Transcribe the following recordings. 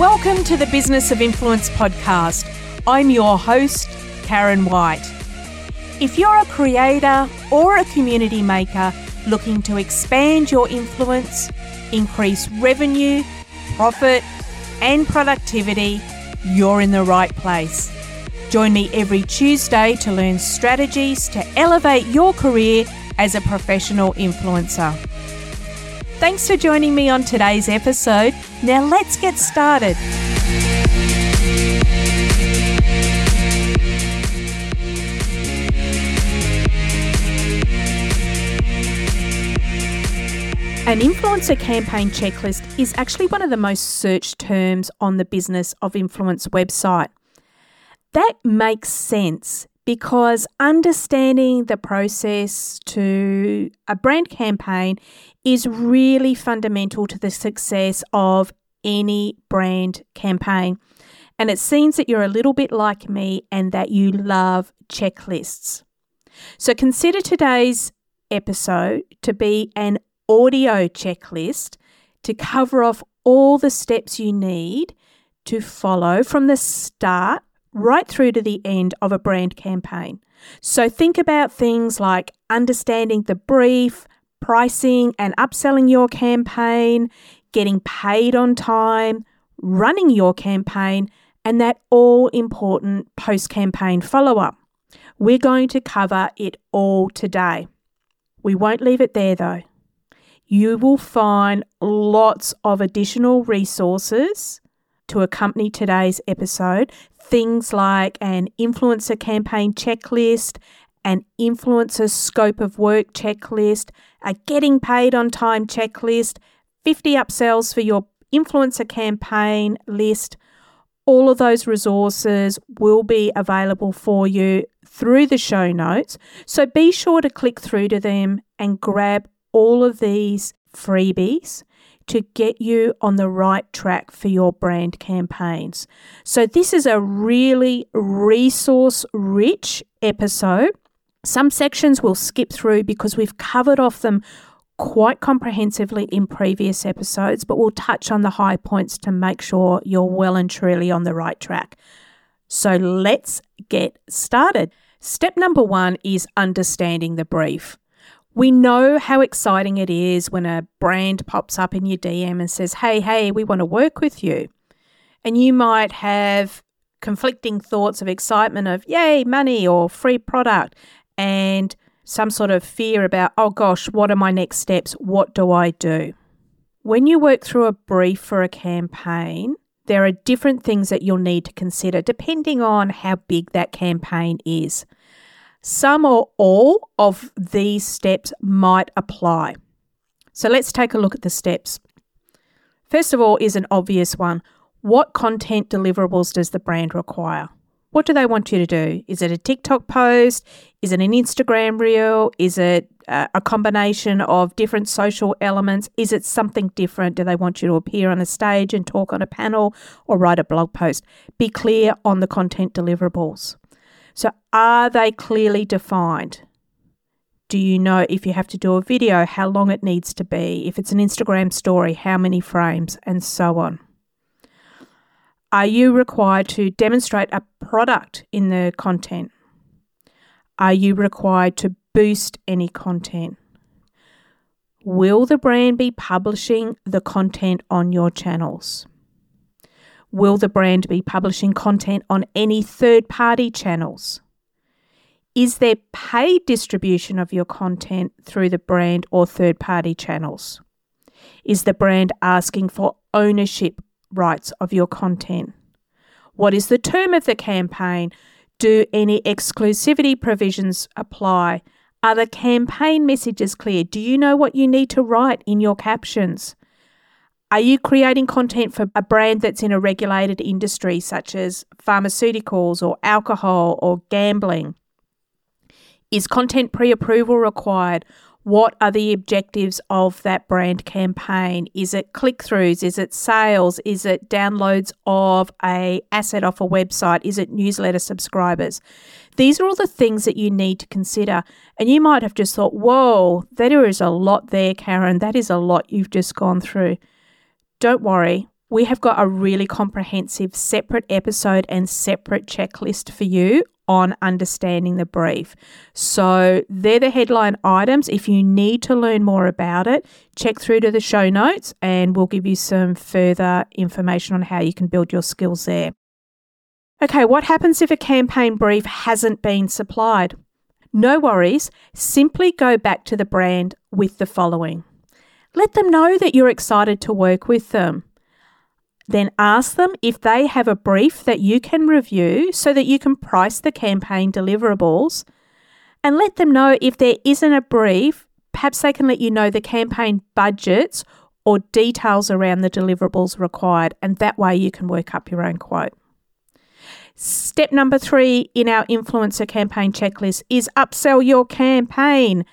Welcome to the Business of Influence podcast. I'm your host, Karen White. If you're a creator or a community maker looking to expand your influence, increase revenue, profit, and productivity, you're in the right place. Join me every Tuesday to learn strategies to elevate your career as a professional influencer. Thanks for joining me on today's episode. Now let's get started. An influencer campaign checklist is actually one of the most searched terms on the Business of Influence website. That makes sense because understanding the process to a brand campaign is really fundamental to the success of any brand campaign. And it seems that you're a little bit like me and that you love checklists. So consider today's episode to be an audio checklist to cover off all the steps you need to follow from the start right through to the end of a brand campaign. So think about things like understanding the brief, pricing and upselling your campaign, getting paid on time, running your campaign, and that all important post campaign follow up. We're going to cover it all today. We won't leave it there though you will find lots of additional resources to accompany today's episode. Things like an influencer campaign checklist, an influencer scope of work checklist, a getting paid on time checklist, 50 upsells for your influencer campaign list. All of those resources will be available for you through the show notes. So be sure to click through to them and grab all of these freebies to get you on the right track for your brand campaigns. So, this is a really resource rich episode. Some sections we'll skip through because we've covered off them quite comprehensively in previous episodes, but we'll touch on the high points to make sure you're well and truly on the right track. So, let's get started. Step number one is understanding the brief. We know how exciting it is when a brand pops up in your DM and says, Hey, hey, we want to work with you. And you might have conflicting thoughts of excitement of, Yay, money or free product, and some sort of fear about, Oh gosh, what are my next steps? What do I do? When you work through a brief for a campaign, there are different things that you'll need to consider depending on how big that campaign is. Some or all of these steps might apply. So let's take a look at the steps. First of all, is an obvious one. What content deliverables does the brand require? What do they want you to do? Is it a TikTok post? Is it an Instagram reel? Is it uh, a combination of different social elements? Is it something different? Do they want you to appear on a stage and talk on a panel or write a blog post? Be clear on the content deliverables. So, are they clearly defined? Do you know if you have to do a video, how long it needs to be? If it's an Instagram story, how many frames, and so on? Are you required to demonstrate a product in the content? Are you required to boost any content? Will the brand be publishing the content on your channels? Will the brand be publishing content on any third party channels? Is there paid distribution of your content through the brand or third party channels? Is the brand asking for ownership rights of your content? What is the term of the campaign? Do any exclusivity provisions apply? Are the campaign messages clear? Do you know what you need to write in your captions? Are you creating content for a brand that's in a regulated industry such as pharmaceuticals or alcohol or gambling? Is content pre approval required? What are the objectives of that brand campaign? Is it click throughs? Is it sales? Is it downloads of a asset off a website? Is it newsletter subscribers? These are all the things that you need to consider. And you might have just thought, whoa, there is a lot there, Karen. That is a lot you've just gone through. Don't worry, we have got a really comprehensive separate episode and separate checklist for you on understanding the brief. So they're the headline items. If you need to learn more about it, check through to the show notes and we'll give you some further information on how you can build your skills there. Okay, what happens if a campaign brief hasn't been supplied? No worries, simply go back to the brand with the following. Let them know that you're excited to work with them. Then ask them if they have a brief that you can review so that you can price the campaign deliverables. And let them know if there isn't a brief, perhaps they can let you know the campaign budgets or details around the deliverables required, and that way you can work up your own quote. Step number three in our influencer campaign checklist is upsell your campaign.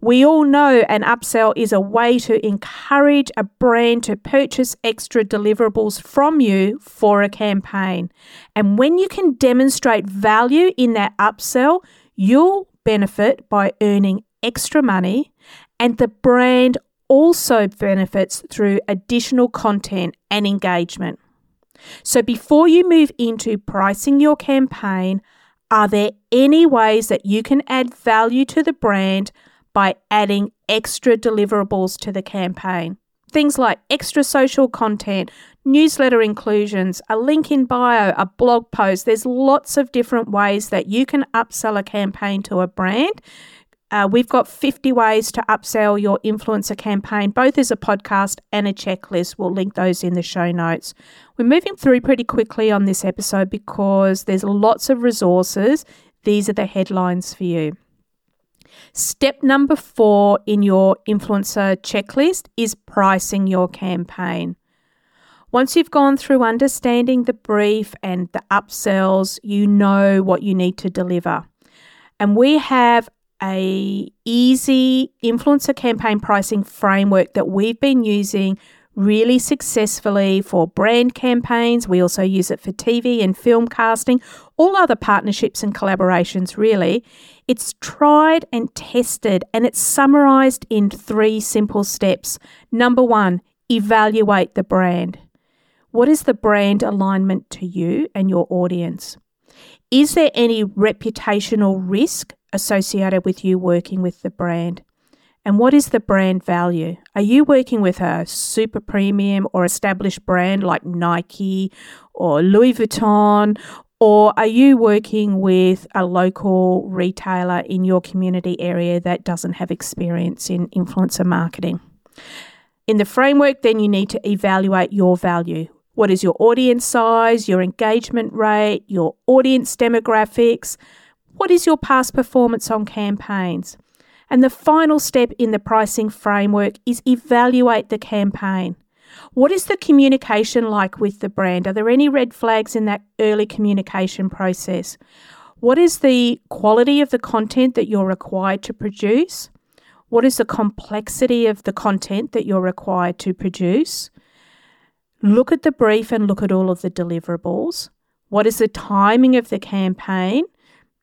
We all know an upsell is a way to encourage a brand to purchase extra deliverables from you for a campaign. And when you can demonstrate value in that upsell, you'll benefit by earning extra money, and the brand also benefits through additional content and engagement. So, before you move into pricing your campaign, are there any ways that you can add value to the brand by adding extra deliverables to the campaign. Things like extra social content, newsletter inclusions, a link in bio, a blog post. There's lots of different ways that you can upsell a campaign to a brand. Uh, we've got 50 ways to upsell your influencer campaign, both as a podcast and a checklist. We'll link those in the show notes. We're moving through pretty quickly on this episode because there's lots of resources. These are the headlines for you. Step number four in your influencer checklist is pricing your campaign. Once you've gone through understanding the brief and the upsells, you know what you need to deliver. And we have a easy influencer campaign pricing framework that we've been using really successfully for brand campaigns. We also use it for TV and film casting, all other partnerships and collaborations, really. It's tried and tested and it's summarized in three simple steps. Number one, evaluate the brand. What is the brand alignment to you and your audience? Is there any reputational risk associated with you working with the brand? And what is the brand value? Are you working with a super premium or established brand like Nike or Louis Vuitton? Or are you working with a local retailer in your community area that doesn't have experience in influencer marketing? In the framework, then you need to evaluate your value. What is your audience size, your engagement rate, your audience demographics? What is your past performance on campaigns? And the final step in the pricing framework is evaluate the campaign. What is the communication like with the brand? Are there any red flags in that early communication process? What is the quality of the content that you're required to produce? What is the complexity of the content that you're required to produce? Look at the brief and look at all of the deliverables. What is the timing of the campaign?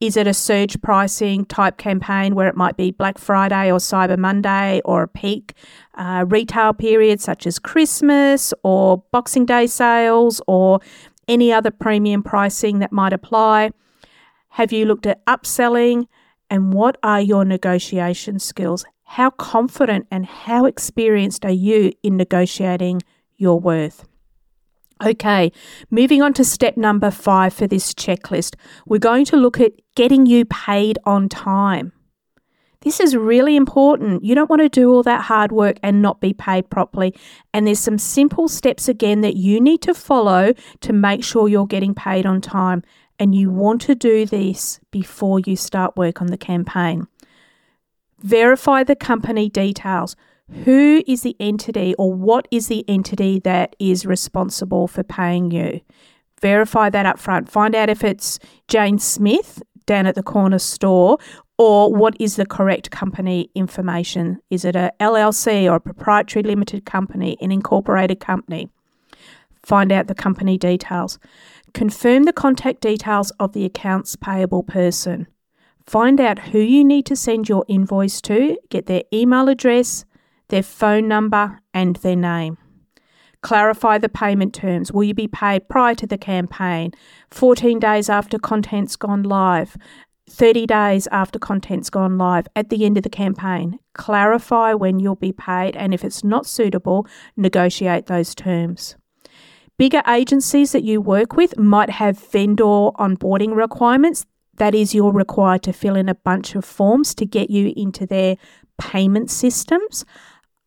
Is it a surge pricing type campaign where it might be Black Friday or Cyber Monday or a peak uh, retail period such as Christmas or Boxing Day sales or any other premium pricing that might apply? Have you looked at upselling? And what are your negotiation skills? How confident and how experienced are you in negotiating your worth? Okay, moving on to step number five for this checklist. We're going to look at getting you paid on time. This is really important. You don't want to do all that hard work and not be paid properly. And there's some simple steps again that you need to follow to make sure you're getting paid on time. And you want to do this before you start work on the campaign. Verify the company details who is the entity or what is the entity that is responsible for paying you. Verify that up front. Find out if it's Jane Smith down at the corner store or what is the correct company information. Is it a LLC or a proprietary limited company, an incorporated company? Find out the company details. Confirm the contact details of the accounts payable person. Find out who you need to send your invoice to, get their email address, their phone number, and their name. Clarify the payment terms. Will you be paid prior to the campaign? 14 days after content's gone live? 30 days after content's gone live at the end of the campaign. Clarify when you'll be paid, and if it's not suitable, negotiate those terms. Bigger agencies that you work with might have vendor onboarding requirements. That is, you're required to fill in a bunch of forms to get you into their payment systems.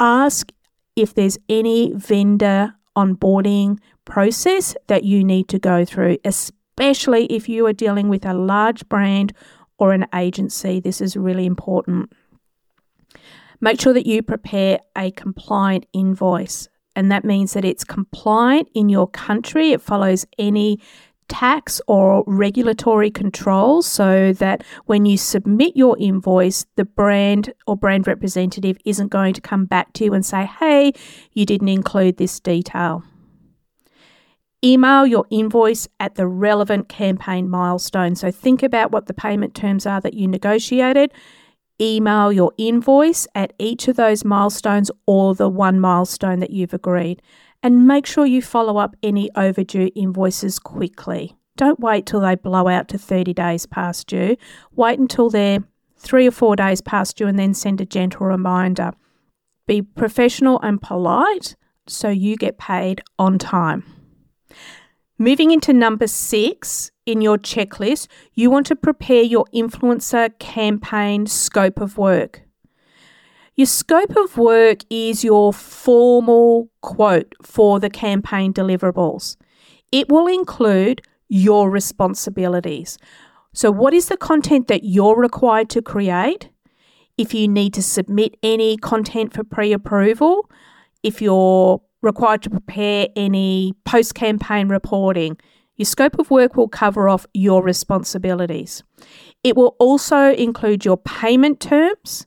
Ask if there's any vendor onboarding process that you need to go through, especially if you are dealing with a large brand or an agency. This is really important. Make sure that you prepare a compliant invoice, and that means that it's compliant in your country. It follows any tax or regulatory controls so that when you submit your invoice, the brand or brand representative isn't going to come back to you and say, hey, you didn't include this detail. Email your invoice at the relevant campaign milestone. So think about what the payment terms are that you negotiated. Email your invoice at each of those milestones or the one milestone that you've agreed and make sure you follow up any overdue invoices quickly. Don't wait till they blow out to 30 days past due. Wait until they're three or four days past due and then send a gentle reminder. Be professional and polite so you get paid on time. Moving into number six in your checklist, you want to prepare your influencer campaign scope of work. Your scope of work is your formal quote for the campaign deliverables. It will include your responsibilities. So, what is the content that you're required to create? If you need to submit any content for pre approval, if you're required to prepare any post campaign reporting, your scope of work will cover off your responsibilities. It will also include your payment terms,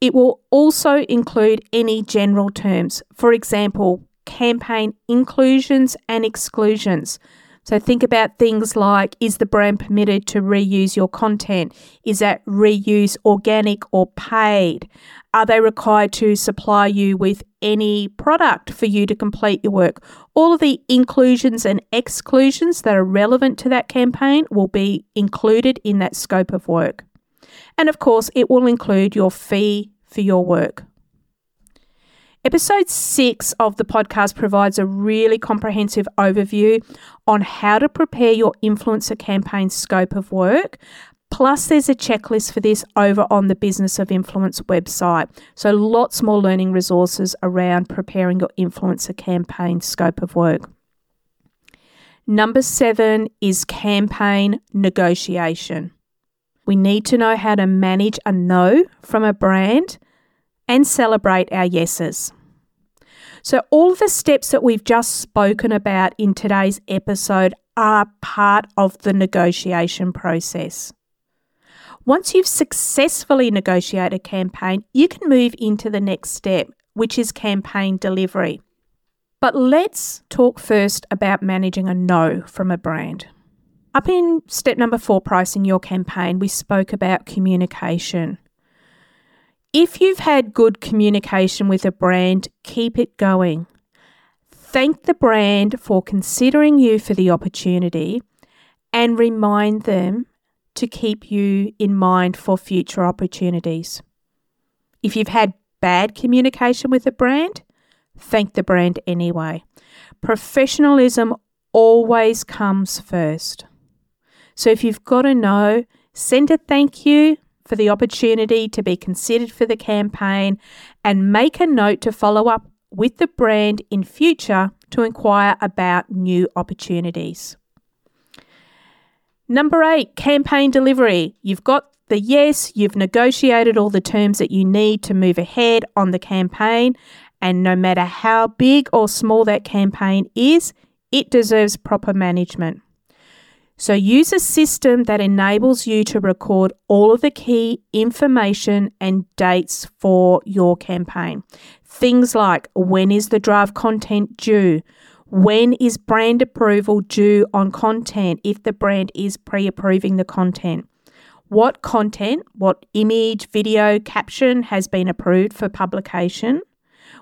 it will also include any general terms, for example, campaign inclusions and exclusions. So think about things like is the brand permitted to reuse your content? Is that reuse organic or paid? Are they required to supply you with any product for you to complete your work? All of the inclusions and exclusions that are relevant to that campaign will be included in that scope of work. And of course, it will include your fee for your work. Episode six of the podcast provides a really comprehensive overview on how to prepare your influencer campaign scope of work. Plus, there's a checklist for this over on the Business of Influence website. So, lots more learning resources around preparing your influencer campaign scope of work. Number seven is campaign negotiation. We need to know how to manage a no from a brand and celebrate our yeses. So, all the steps that we've just spoken about in today's episode are part of the negotiation process. Once you've successfully negotiated a campaign, you can move into the next step, which is campaign delivery. But let's talk first about managing a no from a brand. Up in step number four, pricing your campaign, we spoke about communication. If you've had good communication with a brand, keep it going. Thank the brand for considering you for the opportunity and remind them to keep you in mind for future opportunities. If you've had bad communication with a brand, thank the brand anyway. Professionalism always comes first. So if you've got a no, send a thank you for the opportunity to be considered for the campaign and make a note to follow up with the brand in future to inquire about new opportunities. Number eight, campaign delivery. You've got the yes, you've negotiated all the terms that you need to move ahead on the campaign, and no matter how big or small that campaign is, it deserves proper management. So use a system that enables you to record all of the key information and dates for your campaign. Things like when is the draft content due? When is brand approval due on content if the brand is pre approving the content? What content, what image, video, caption has been approved for publication?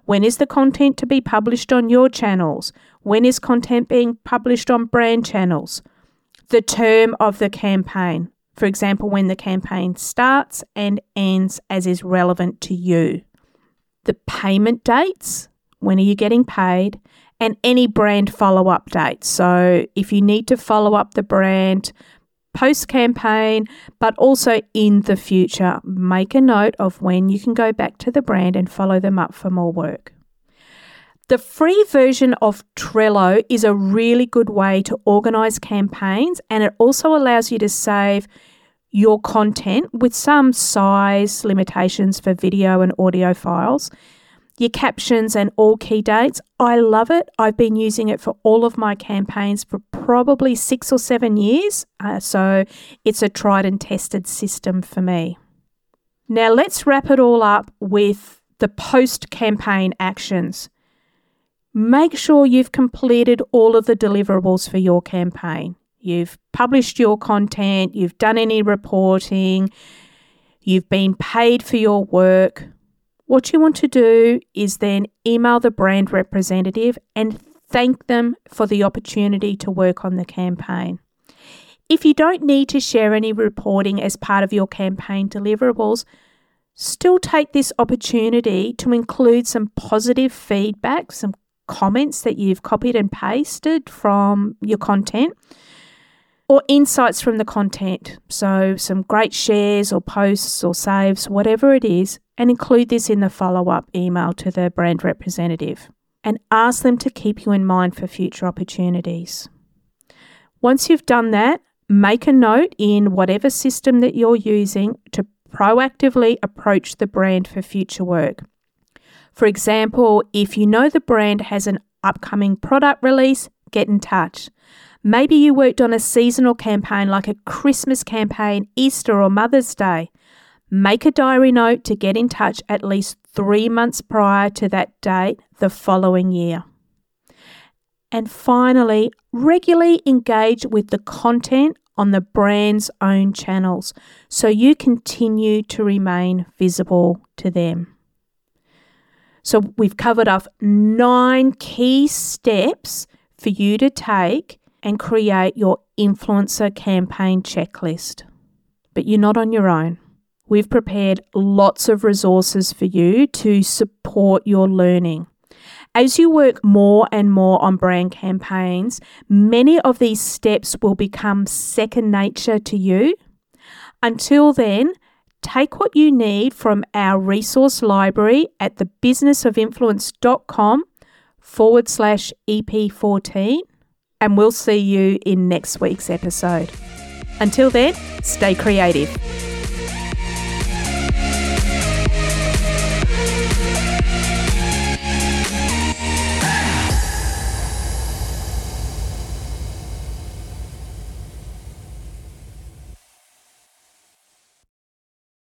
When is the content to be published on your channels? When is content being published on brand channels? The term of the campaign. For example, when the campaign starts and ends as is relevant to you. The payment dates. When are you getting paid? And any brand follow up dates. So if you need to follow up the brand post campaign, but also in the future, make a note of when you can go back to the brand and follow them up for more work. The free version of Trello is a really good way to organize campaigns and it also allows you to save your content with some size limitations for video and audio files your captions and all key dates. I love it. I've been using it for all of my campaigns for probably six or seven years. Uh, so it's a tried and tested system for me. Now let's wrap it all up with the post campaign actions. Make sure you've completed all of the deliverables for your campaign. You've published your content, you've done any reporting, you've been paid for your work. What you want to do is then email the brand representative and thank them for the opportunity to work on the campaign. If you don't need to share any reporting as part of your campaign deliverables, still take this opportunity to include some positive feedback, some comments that you've copied and pasted from your content or insights from the content. So, some great shares or posts or saves, whatever it is, and include this in the follow up email to the brand representative and ask them to keep you in mind for future opportunities. Once you've done that, make a note in whatever system that you're using to proactively approach the brand for future work. For example, if you know the brand has an upcoming product release, get in touch. Maybe you worked on a seasonal campaign like a Christmas campaign, Easter, or Mother's Day. Make a diary note to get in touch at least three months prior to that date the following year. And finally, regularly engage with the content on the brand's own channels so you continue to remain visible to them. So, we've covered off nine key steps for you to take and create your influencer campaign checklist. But you're not on your own. We've prepared lots of resources for you to support your learning. As you work more and more on brand campaigns, many of these steps will become second nature to you. Until then, take what you need from our resource library at thebusinessofinfluence.com forward slash EP14 and we'll see you in next week's episode. Until then, stay creative.